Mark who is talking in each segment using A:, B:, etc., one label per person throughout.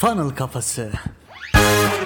A: Funnel Kafası.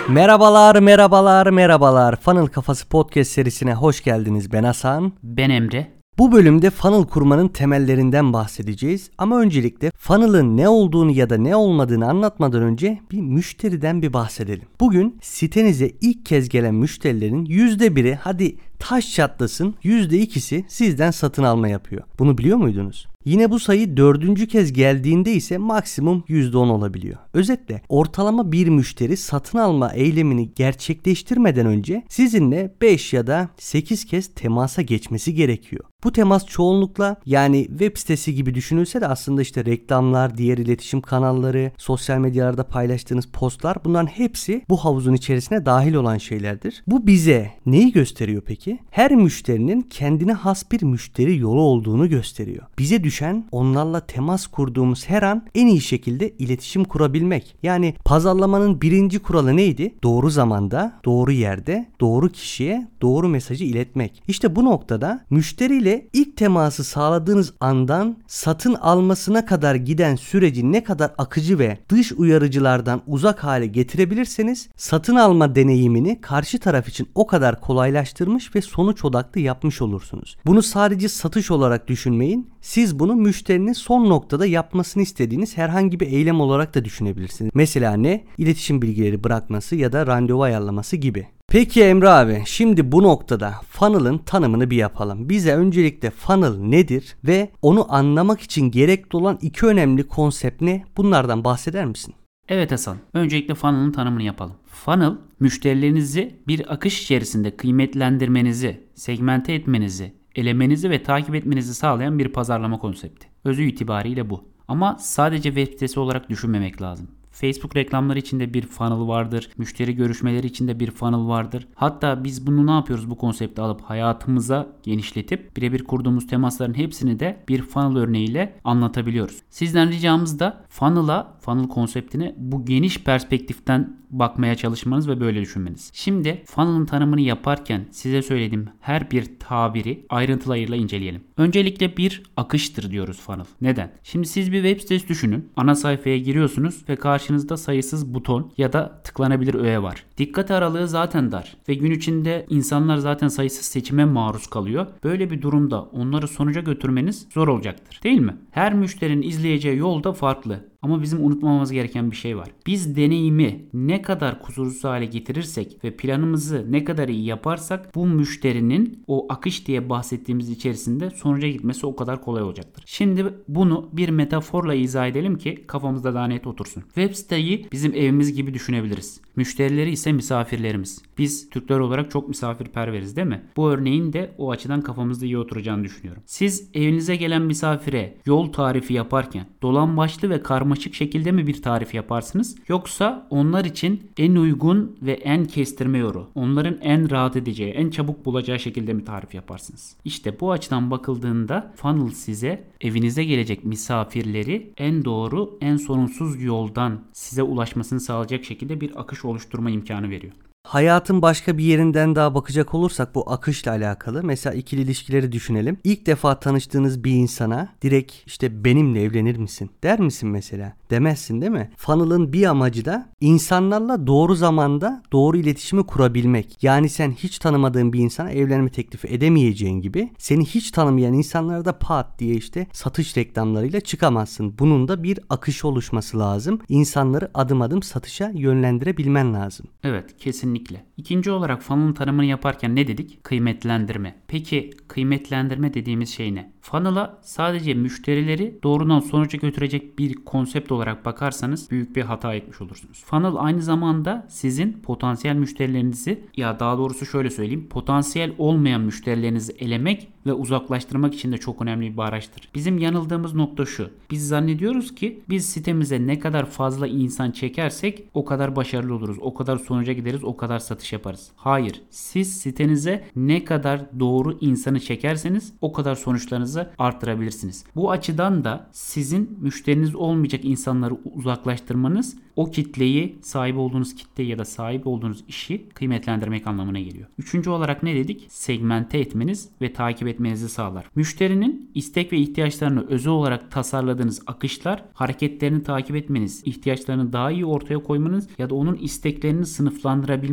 B: Merhabalar, merhabalar, merhabalar. Funnel Kafası podcast serisine hoş geldiniz. Ben Hasan.
C: Ben Emre.
B: Bu bölümde funnel kurmanın temellerinden bahsedeceğiz. Ama öncelikle funnel'ın ne olduğunu ya da ne olmadığını anlatmadan önce bir müşteriden bir bahsedelim. Bugün sitenize ilk kez gelen müşterilerin %1'i hadi taş çatlasın %2'si sizden satın alma yapıyor. Bunu biliyor muydunuz? Yine bu sayı dördüncü kez geldiğinde ise maksimum %10 olabiliyor. Özetle ortalama bir müşteri satın alma eylemini gerçekleştirmeden önce sizinle 5 ya da 8 kez temasa geçmesi gerekiyor. Bu temas çoğunlukla yani web sitesi gibi düşünülse de aslında işte reklamlar, diğer iletişim kanalları, sosyal medyalarda paylaştığınız postlar bunların hepsi bu havuzun içerisine dahil olan şeylerdir. Bu bize neyi gösteriyor peki? Her müşterinin kendine has bir müşteri yolu olduğunu gösteriyor. Bize düşen onlarla temas kurduğumuz her an en iyi şekilde iletişim kurabilmek. Yani pazarlamanın birinci kuralı neydi? Doğru zamanda, doğru yerde, doğru kişiye doğru mesajı iletmek. İşte bu noktada müşteriyle ilk teması sağladığınız andan satın almasına kadar giden süreci ne kadar akıcı ve dış uyarıcılardan uzak hale getirebilirseniz satın alma deneyimini karşı taraf için o kadar kolaylaştırmış ve sonuç odaklı yapmış olursunuz. Bunu sadece satış olarak düşünmeyin. Siz bunu müşterinin son noktada yapmasını istediğiniz herhangi bir eylem olarak da düşünebilirsiniz. Mesela ne? İletişim bilgileri bırakması ya da randevu ayarlaması gibi. Peki Emre abi şimdi bu noktada funnel'ın tanımını bir yapalım. Bize öncelikle funnel nedir ve onu anlamak için gerekli olan iki önemli konsept ne? Bunlardan bahseder misin?
C: Evet Hasan. Öncelikle funnel'ın tanımını yapalım. Funnel, müşterilerinizi bir akış içerisinde kıymetlendirmenizi, segmente etmenizi, elemenizi ve takip etmenizi sağlayan bir pazarlama konsepti. Özü itibariyle bu. Ama sadece web sitesi olarak düşünmemek lazım. Facebook reklamları içinde bir funnel vardır. Müşteri görüşmeleri içinde bir funnel vardır. Hatta biz bunu ne yapıyoruz bu konsepti alıp hayatımıza genişletip birebir kurduğumuz temasların hepsini de bir funnel örneğiyle anlatabiliyoruz. Sizden ricamız da funnel'a, funnel konseptine bu geniş perspektiften bakmaya çalışmanız ve böyle düşünmeniz. Şimdi funnel'ın tanımını yaparken size söylediğim her bir tabiri ayrıntılarıyla inceleyelim. Öncelikle bir akıştır diyoruz funnel. Neden? Şimdi siz bir web sitesi düşünün. Ana sayfaya giriyorsunuz ve karşınızda sayısız buton ya da tıklanabilir öğe var. Dikkat aralığı zaten dar ve gün içinde insanlar zaten sayısız seçime maruz kalıyor. Böyle bir durumda onları sonuca götürmeniz zor olacaktır. Değil mi? Her müşterinin izleyeceği yol da farklı. Ama bizim unutmamamız gereken bir şey var. Biz deneyimi ne kadar kusursuz hale getirirsek ve planımızı ne kadar iyi yaparsak bu müşterinin o akış diye bahsettiğimiz içerisinde sonuca gitmesi o kadar kolay olacaktır. Şimdi bunu bir metaforla izah edelim ki kafamızda daha net otursun. Web siteyi bizim evimiz gibi düşünebiliriz. Müşterileri ise misafirlerimiz. Biz Türkler olarak çok misafirperveriz değil mi? Bu örneğin de o açıdan kafamızda iyi oturacağını düşünüyorum. Siz evinize gelen misafire yol tarifi yaparken dolan başlı ve karmaşık şekilde mi bir tarif yaparsınız? Yoksa onlar için en uygun ve en kestirme yolu, onların en rahat edeceği, en çabuk bulacağı şekilde mi tarif yaparsınız? İşte bu açıdan bakıldığında funnel size evinize gelecek misafirleri en doğru, en sorunsuz yoldan size ulaşmasını sağlayacak şekilde bir akış oluşturma imkanı veriyor.
B: Hayatın başka bir yerinden daha bakacak olursak bu akışla alakalı. Mesela ikili ilişkileri düşünelim. İlk defa tanıştığınız bir insana direkt işte benimle evlenir misin der misin mesela? Demezsin değil mi? Funnel'ın bir amacı da insanlarla doğru zamanda doğru iletişimi kurabilmek. Yani sen hiç tanımadığın bir insana evlenme teklifi edemeyeceğin gibi seni hiç tanımayan insanlara da pat diye işte satış reklamlarıyla çıkamazsın. Bunun da bir akış oluşması lazım. İnsanları adım adım satışa yönlendirebilmen lazım.
C: Evet kesinlikle. İkinci olarak funnel'ın tanımını yaparken ne dedik? Kıymetlendirme. Peki kıymetlendirme dediğimiz şey ne? Funnel'a sadece müşterileri doğrudan sonuca götürecek bir konsept olarak bakarsanız büyük bir hata etmiş olursunuz. Funnel aynı zamanda sizin potansiyel müşterilerinizi ya daha doğrusu şöyle söyleyeyim potansiyel olmayan müşterilerinizi elemek ve uzaklaştırmak için de çok önemli bir araçtır. Bizim yanıldığımız nokta şu. Biz zannediyoruz ki biz sitemize ne kadar fazla insan çekersek o kadar başarılı oluruz. O kadar sonuca gideriz. O kadar kadar satış yaparız. Hayır. Siz sitenize ne kadar doğru insanı çekerseniz o kadar sonuçlarınızı arttırabilirsiniz. Bu açıdan da sizin müşteriniz olmayacak insanları uzaklaştırmanız o kitleyi sahip olduğunuz kitle ya da sahip olduğunuz işi kıymetlendirmek anlamına geliyor. Üçüncü olarak ne dedik? Segmente etmeniz ve takip etmenizi sağlar. Müşterinin istek ve ihtiyaçlarını özel olarak tasarladığınız akışlar hareketlerini takip etmeniz, ihtiyaçlarını daha iyi ortaya koymanız ya da onun isteklerini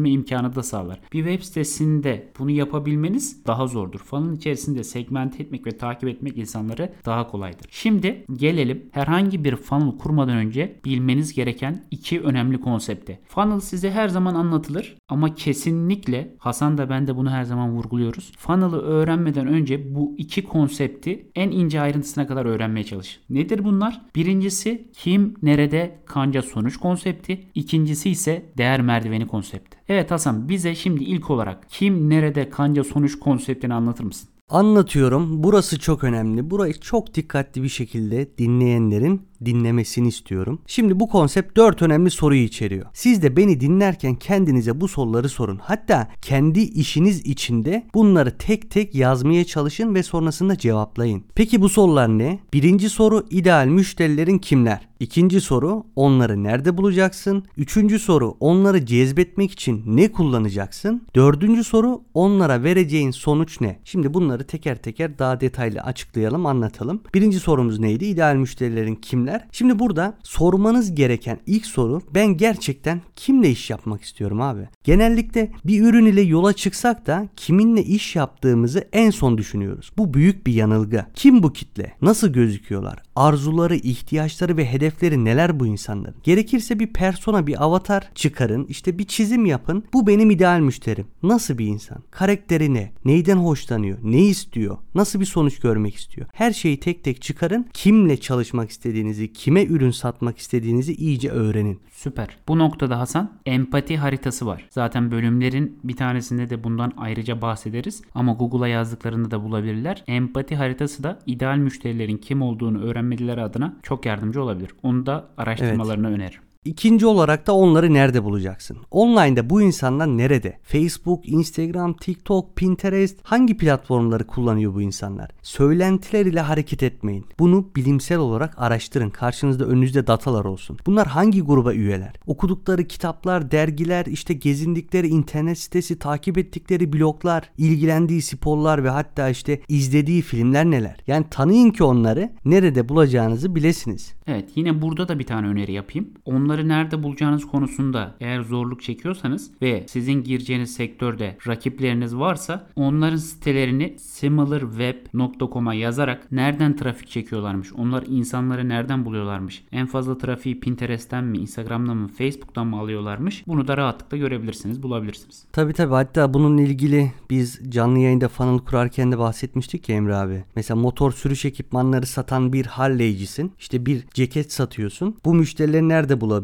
C: sınıflandırabilme imkanı da sağlar. Bir web sitesinde bunu yapabilmeniz daha zordur. Funnel içerisinde segmente etmek ve takip etmek insanları daha kolaydır. Şimdi gelelim herhangi bir funnel kurmadan önce bilmeniz gereken iki önemli konsepte. Funnel size her zaman anlatılır ama kesinlikle Hasan da ben de bunu her zaman vurguluyoruz. Funnel'ı öğrenmeden önce bu iki konsepti en ince ayrıntısına kadar öğrenmeye çalış. Nedir bunlar? Birincisi kim, nerede, kanca sonuç konsepti. İkincisi ise değer merdiveni konsepti. Evet Hasan bize şimdi ilk olarak kim, nerede, kanca sonuç konseptini anlatır mısın?
B: Anlatıyorum. Burası çok önemli. Burayı çok dikkatli bir şekilde dinleyenlerin dinlemesini istiyorum. Şimdi bu konsept 4 önemli soruyu içeriyor. Siz de beni dinlerken kendinize bu soruları sorun. Hatta kendi işiniz içinde bunları tek tek yazmaya çalışın ve sonrasında cevaplayın. Peki bu sorular ne? Birinci soru ideal müşterilerin kimler? İkinci soru onları nerede bulacaksın? Üçüncü soru onları cezbetmek için ne kullanacaksın? Dördüncü soru onlara vereceğin sonuç ne? Şimdi bunları teker teker daha detaylı açıklayalım anlatalım. Birinci sorumuz neydi? İdeal müşterilerin kimler? Şimdi burada sormanız gereken ilk soru ben gerçekten kimle iş yapmak istiyorum abi? Genellikle bir ürün ile yola çıksak da kiminle iş yaptığımızı en son düşünüyoruz. Bu büyük bir yanılgı. Kim bu kitle? Nasıl gözüküyorlar? Arzuları, ihtiyaçları ve hedefleri neler bu insanların? Gerekirse bir persona, bir avatar çıkarın. İşte bir çizim yapın. Bu benim ideal müşterim. Nasıl bir insan? Karakteri ne? Neyden hoşlanıyor? Ne istiyor? Nasıl bir sonuç görmek istiyor? Her şeyi tek tek çıkarın. Kimle çalışmak istediğinizi, kime ürün satmak istediğinizi iyice öğrenin.
C: Süper. Bu noktada Hasan empati haritası var. Zaten bölümlerin bir tanesinde de bundan ayrıca bahsederiz. Ama Google'a yazdıklarında da bulabilirler. Empati haritası da ideal müşterilerin kim olduğunu öğrenmeleri adına çok yardımcı olabilir. Onu da araştırmalarını öneririm.
B: İkinci olarak da onları nerede bulacaksın? Online'da bu insanlar nerede? Facebook, Instagram, TikTok, Pinterest hangi platformları kullanıyor bu insanlar? Söylentiler ile hareket etmeyin. Bunu bilimsel olarak araştırın. Karşınızda önünüzde datalar olsun. Bunlar hangi gruba üyeler? Okudukları kitaplar, dergiler, işte gezindikleri internet sitesi, takip ettikleri bloglar, ilgilendiği sporlar ve hatta işte izlediği filmler neler? Yani tanıyın ki onları nerede bulacağınızı bilesiniz.
C: Evet yine burada da bir tane öneri yapayım. Onları nerede bulacağınız konusunda eğer zorluk çekiyorsanız ve sizin gireceğiniz sektörde rakipleriniz varsa onların sitelerini similarweb.com'a yazarak nereden trafik çekiyorlarmış, onlar insanları nereden buluyorlarmış, en fazla trafiği Pinterest'ten mi, Instagram'dan mı, Facebook'tan mı alıyorlarmış bunu da rahatlıkla görebilirsiniz, bulabilirsiniz.
B: Tabi tabi hatta bununla ilgili biz canlı yayında funnel kurarken de bahsetmiştik ya Emre abi. Mesela motor sürüş ekipmanları satan bir Harley'cisin. İşte bir ceket satıyorsun. Bu müşterileri nerede bulabilirsin?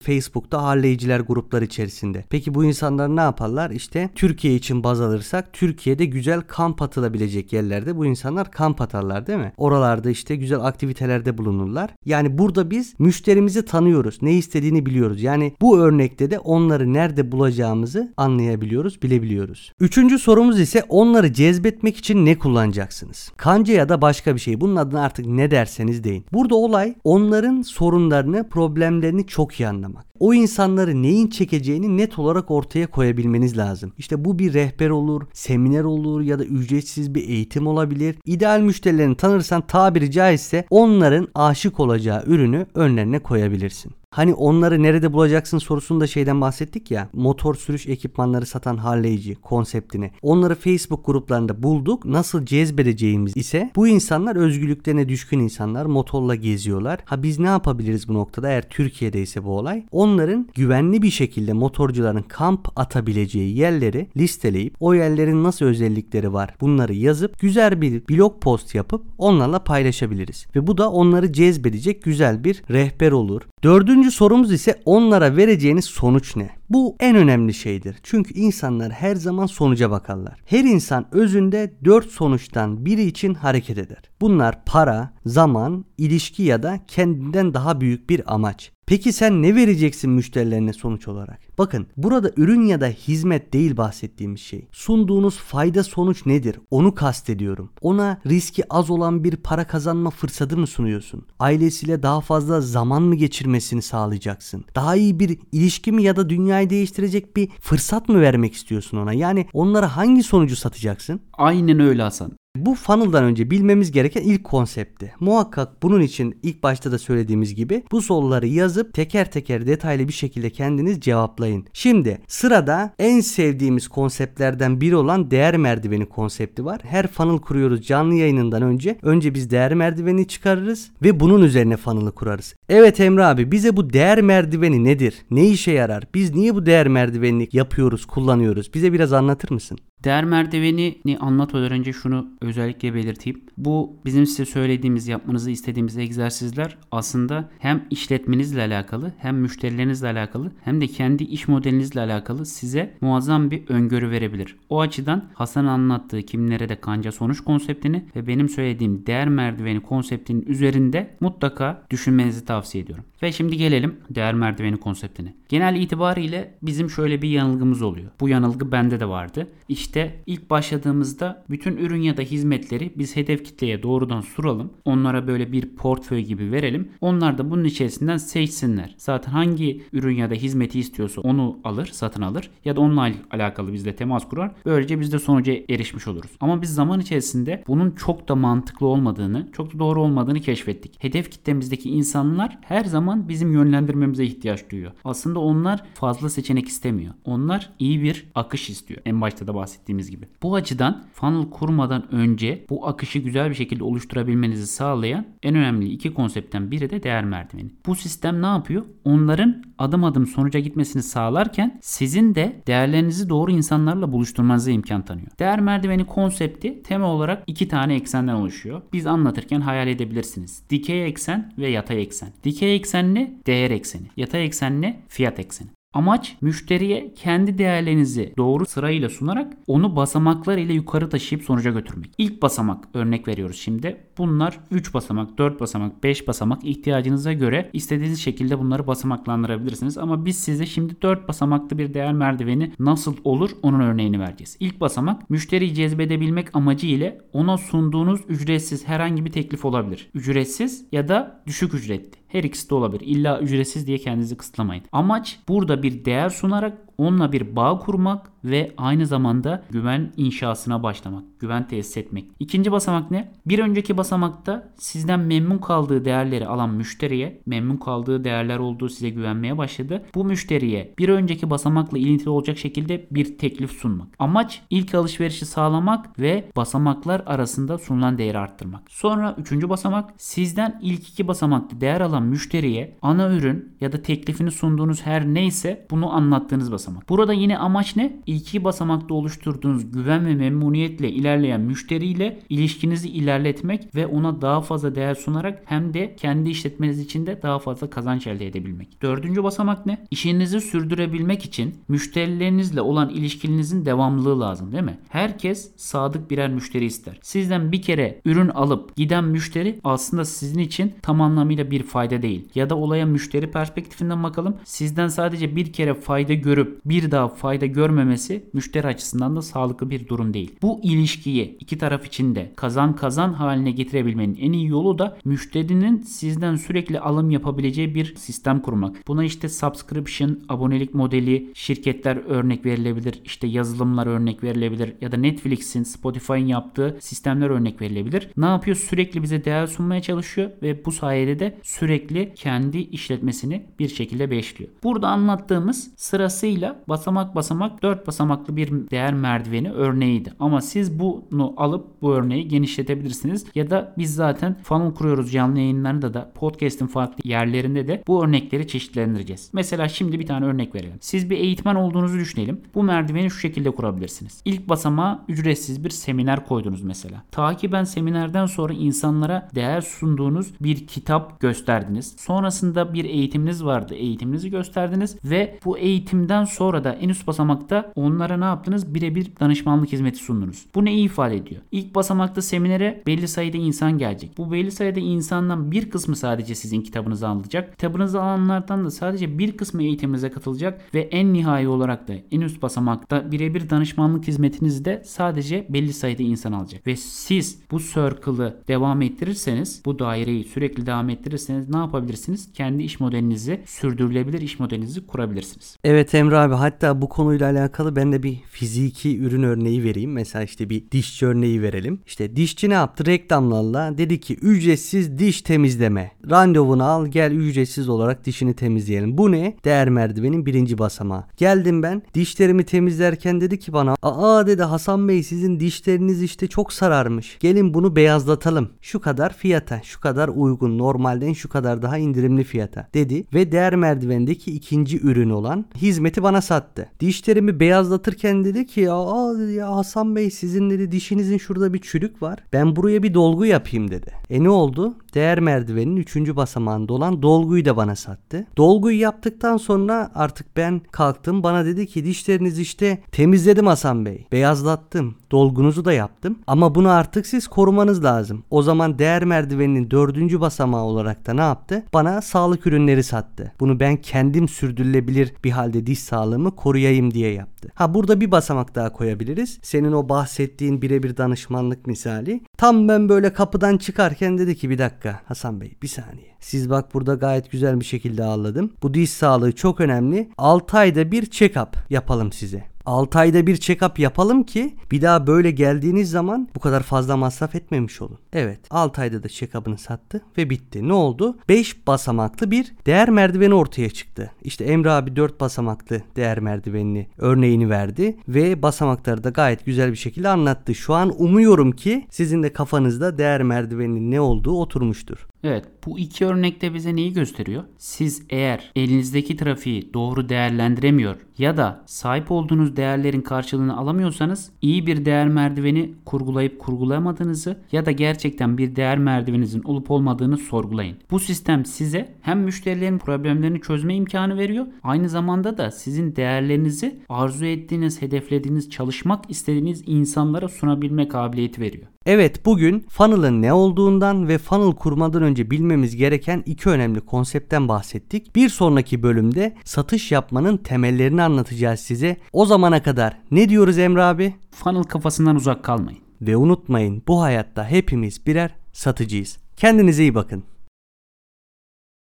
B: Facebook'ta Harley'ciler gruplar içerisinde. Peki bu insanlar ne yaparlar? İşte Türkiye için baz alırsak Türkiye'de güzel kamp atılabilecek yerlerde bu insanlar kamp atarlar değil mi? Oralarda işte güzel aktivitelerde bulunurlar. Yani burada biz müşterimizi tanıyoruz. Ne istediğini biliyoruz. Yani bu örnekte de onları nerede bulacağımızı anlayabiliyoruz, bilebiliyoruz. Üçüncü sorumuz ise onları cezbetmek için ne kullanacaksınız? Kanca ya da başka bir şey. Bunun adına artık ne derseniz deyin. Burada olay onların sorunlarını, problemlerini çok iyi anlamak. O insanları neyin çekeceğini net olarak ortaya koyabilmeniz lazım. İşte bu bir rehber olur, seminer olur ya da ücretsiz bir eğitim olabilir. İdeal müşterilerini tanırsan tabiri caizse onların aşık olacağı ürünü önlerine koyabilirsin. Hani onları nerede bulacaksın sorusunda şeyden bahsettik ya. Motor sürüş ekipmanları satan Harley'ci konseptini. Onları Facebook gruplarında bulduk. Nasıl cezbedeceğimiz ise bu insanlar özgürlüklerine düşkün insanlar. Motorla geziyorlar. Ha biz ne yapabiliriz bu noktada eğer Türkiye'de ise bu olay? Onların güvenli bir şekilde motorcuların kamp atabileceği yerleri listeleyip o yerlerin nasıl özellikleri var bunları yazıp güzel bir blog post yapıp onlarla paylaşabiliriz. Ve bu da onları cezbedecek güzel bir rehber olur. Dördüncü sorumuz ise onlara vereceğiniz sonuç ne? Bu en önemli şeydir. Çünkü insanlar her zaman sonuca bakarlar. Her insan özünde dört sonuçtan biri için hareket eder. Bunlar para, zaman, ilişki ya da kendinden daha büyük bir amaç. Peki sen ne vereceksin müşterilerine sonuç olarak? Bakın burada ürün ya da hizmet değil bahsettiğimiz şey. Sunduğunuz fayda sonuç nedir? Onu kastediyorum. Ona riski az olan bir para kazanma fırsatı mı sunuyorsun? Ailesiyle daha fazla zaman mı geçirmesini sağlayacaksın? Daha iyi bir ilişki mi ya da dünyayı değiştirecek bir fırsat mı vermek istiyorsun ona? Yani onlara hangi sonucu satacaksın?
C: Aynen öyle Hasan.
B: Bu funnel'dan önce bilmemiz gereken ilk konsepti. Muhakkak bunun için ilk başta da söylediğimiz gibi bu soruları yazıp teker teker detaylı bir şekilde kendiniz cevaplayın. Şimdi sırada en sevdiğimiz konseptlerden biri olan değer merdiveni konsepti var. Her funnel kuruyoruz canlı yayınından önce. Önce biz değer merdiveni çıkarırız ve bunun üzerine funnel'ı kurarız. Evet Emre abi bize bu değer merdiveni nedir? Ne işe yarar? Biz niye bu değer merdivenini yapıyoruz, kullanıyoruz? Bize biraz anlatır mısın?
C: Değer merdivenini anlatmadan önce şunu özellikle belirteyim. Bu bizim size söylediğimiz, yapmanızı istediğimiz egzersizler aslında hem işletmenizle alakalı, hem müşterilerinizle alakalı, hem de kendi iş modelinizle alakalı size muazzam bir öngörü verebilir. O açıdan Hasan anlattığı kimlere de kanca sonuç konseptini ve benim söylediğim değer merdiveni konseptinin üzerinde mutlaka düşünmenizi tavsiye ediyorum. Ve şimdi gelelim değer merdiveni konseptine. Genel itibariyle bizim şöyle bir yanılgımız oluyor. Bu yanılgı bende de vardı. İşte ilk başladığımızda bütün ürün ya da hizmetleri biz hedef kitleye doğrudan soralım. Onlara böyle bir portföy gibi verelim. Onlar da bunun içerisinden seçsinler. Zaten hangi ürün ya da hizmeti istiyorsa onu alır, satın alır ya da onunla alakalı bizle temas kurar. Böylece biz de sonuca erişmiş oluruz. Ama biz zaman içerisinde bunun çok da mantıklı olmadığını, çok da doğru olmadığını keşfettik. Hedef kitlemizdeki insanlar her zaman bizim yönlendirmemize ihtiyaç duyuyor. Aslında onlar fazla seçenek istemiyor. Onlar iyi bir akış istiyor. En başta da bahsettiğimiz gibi. Bu açıdan funnel kurmadan önce bu akışı güzel bir şekilde oluşturabilmenizi sağlayan en önemli iki konseptten biri de değer merdiveni. Bu sistem ne yapıyor? Onların adım adım sonuca gitmesini sağlarken sizin de değerlerinizi doğru insanlarla buluşturmanıza imkan tanıyor. Değer merdiveni konsepti temel olarak iki tane eksenden oluşuyor. Biz anlatırken hayal edebilirsiniz. Dikey eksen ve yatay eksen. Dikey eksen? Değer ekseni. Yatay eksen? Fiyat ekseni. Amaç müşteriye kendi değerlerinizi doğru sırayla sunarak onu basamaklar ile yukarı taşıyıp sonuca götürmek. İlk basamak örnek veriyoruz şimdi. Bunlar 3 basamak, 4 basamak, 5 basamak ihtiyacınıza göre istediğiniz şekilde bunları basamaklandırabilirsiniz. Ama biz size şimdi 4 basamaklı bir değer merdiveni nasıl olur onun örneğini vereceğiz. İlk basamak müşteriyi cezbedebilmek amacı ile ona sunduğunuz ücretsiz herhangi bir teklif olabilir. Ücretsiz ya da düşük ücretli. Her ikisi de olabilir. İlla ücretsiz diye kendinizi kısıtlamayın. Amaç burada bir değer sunarak onunla bir bağ kurmak ve aynı zamanda güven inşasına başlamak, güven tesis etmek. İkinci basamak ne? Bir önceki basamakta sizden memnun kaldığı değerleri alan müşteriye, memnun kaldığı değerler olduğu size güvenmeye başladı. Bu müşteriye bir önceki basamakla ilintili olacak şekilde bir teklif sunmak. Amaç ilk alışverişi sağlamak ve basamaklar arasında sunulan değeri arttırmak. Sonra üçüncü basamak sizden ilk iki basamaklı değer alan müşteriye ana ürün ya da teklifini sunduğunuz her neyse bunu anlattığınız basamak. Burada yine amaç ne? İki basamakta oluşturduğunuz güven ve memnuniyetle ilerleyen müşteriyle ilişkinizi ilerletmek ve ona daha fazla değer sunarak hem de kendi işletmeniz için de daha fazla kazanç elde edebilmek. Dördüncü basamak ne? İşinizi sürdürebilmek için müşterilerinizle olan ilişkinizin devamlılığı lazım değil mi? Herkes sadık birer müşteri ister. Sizden bir kere ürün alıp giden müşteri aslında sizin için tam anlamıyla bir fayda değil. Ya da olaya müşteri perspektifinden bakalım. Sizden sadece bir kere fayda görüp bir daha fayda görmemesi müşteri açısından da sağlıklı bir durum değil. Bu ilişkiyi iki taraf için de kazan kazan haline getirebilmenin en iyi yolu da müşterinin sizden sürekli alım yapabileceği bir sistem kurmak. Buna işte subscription, abonelik modeli, şirketler örnek verilebilir. İşte yazılımlar örnek verilebilir. Ya da Netflix'in, Spotify'ın yaptığı sistemler örnek verilebilir. Ne yapıyor? Sürekli bize değer sunmaya çalışıyor ve bu sayede de sürekli kendi işletmesini bir şekilde beşliyor. Burada anlattığımız sırasıyla basamak basamak 4 basamaklı bir değer merdiveni örneğiydi. Ama siz bunu alıp bu örneği genişletebilirsiniz. Ya da biz zaten funnel kuruyoruz canlı yayınlarında da podcast'in farklı yerlerinde de bu örnekleri çeşitlendireceğiz. Mesela şimdi bir tane örnek verelim. Siz bir eğitmen olduğunuzu düşünelim. Bu merdiveni şu şekilde kurabilirsiniz. İlk basamağa ücretsiz bir seminer koydunuz mesela. Takiben seminerden sonra insanlara değer sunduğunuz bir kitap gösterdiniz. Sonrasında bir eğitiminiz vardı. Eğitiminizi gösterdiniz ve bu eğitimden sonra da en üst basamakta onlara ne yaptınız? Birebir danışmanlık hizmeti sundunuz. Bu neyi ifade ediyor? İlk basamakta seminere belli sayıda insan gelecek. Bu belli sayıda insandan bir kısmı sadece sizin kitabınızı alacak. Kitabınızı alanlardan da sadece bir kısmı eğitiminize katılacak ve en nihai olarak da en üst basamakta birebir danışmanlık hizmetinizi de sadece belli sayıda insan alacak. Ve siz bu circle'ı devam ettirirseniz, bu daireyi sürekli devam ettirirseniz ne yapabilirsiniz? Kendi iş modelinizi, sürdürülebilir iş modelinizi kurabilirsiniz.
B: Evet Emre abi hatta bu konuyla alakalı ben de bir fiziki ürün örneği vereyim. Mesela işte bir dişçi örneği verelim. İşte dişçi ne yaptı? Reklamlarla dedi ki ücretsiz diş temizleme. Randevunu al gel ücretsiz olarak dişini temizleyelim. Bu ne? Değer merdivenin birinci basamağı. Geldim ben dişlerimi temizlerken dedi ki bana aa dedi Hasan Bey sizin dişleriniz işte çok sararmış. Gelin bunu beyazlatalım. Şu kadar fiyata şu kadar uygun normalden şu kadar daha indirimli fiyata dedi ve değer merdivenindeki ikinci ürün olan hizmeti bana sattı. Dişlerimi beyazlatırken dedi ki aa dedi ya Hasan Bey sizin dedi dişinizin şurada bir çürük var. Ben buraya bir dolgu yapayım dedi. E ne oldu? Değer merdivenin üçüncü basamağında olan dolguyu da bana sattı. Dolguyu yaptıktan sonra artık ben kalktım bana dedi ki dişleriniz işte temizledim Hasan Bey. Beyazlattım. Dolgunuzu da yaptım. Ama bunu artık siz korumanız lazım. O zaman değer merdiveninin dördüncü basamağı olarak da ne yaptı? Bana sağlık ürünleri sattı. Bunu ben kendim sürdürülebilir bir halde diş sağlığımı koruyayım diye yaptı. Ha burada bir basamak daha koyabiliriz. Senin o bahsettiğin birebir danışmanlık misali. Tam ben böyle kapıdan çıkarken dedi ki bir dakika Hasan Bey bir saniye. Siz bak burada gayet güzel bir şekilde ağladım. Bu diş sağlığı çok önemli. 6 ayda bir check-up yapalım size. 6 ayda bir check-up yapalım ki bir daha böyle geldiğiniz zaman bu kadar fazla masraf etmemiş olun. Evet 6 ayda da check-up'ını sattı ve bitti. Ne oldu? 5 basamaklı bir değer merdiveni ortaya çıktı. İşte Emre abi 4 basamaklı değer merdivenini örneğini verdi ve basamakları da gayet güzel bir şekilde anlattı. Şu an umuyorum ki sizin de kafanızda değer merdiveninin ne olduğu oturmuştur.
C: Evet bu iki örnekte bize neyi gösteriyor? Siz eğer elinizdeki trafiği doğru değerlendiremiyor ya da sahip olduğunuz değerlerin karşılığını alamıyorsanız iyi bir değer merdiveni kurgulayıp kurgulayamadığınızı ya da gerçekten bir değer merdiveninizin olup olmadığını sorgulayın. Bu sistem size hem müşterilerin problemlerini çözme imkanı veriyor aynı zamanda da sizin değerlerinizi arzu ettiğiniz, hedeflediğiniz, çalışmak istediğiniz insanlara sunabilme kabiliyeti veriyor.
B: Evet bugün funnel'ın ne olduğundan ve funnel kurmadan önce bilmemiz gereken iki önemli konseptten bahsettik. Bir sonraki bölümde satış yapmanın temellerini anlatacağız size. O zamana kadar ne diyoruz Emre abi?
C: Funnel kafasından uzak kalmayın.
B: Ve unutmayın bu hayatta hepimiz birer satıcıyız. Kendinize iyi bakın.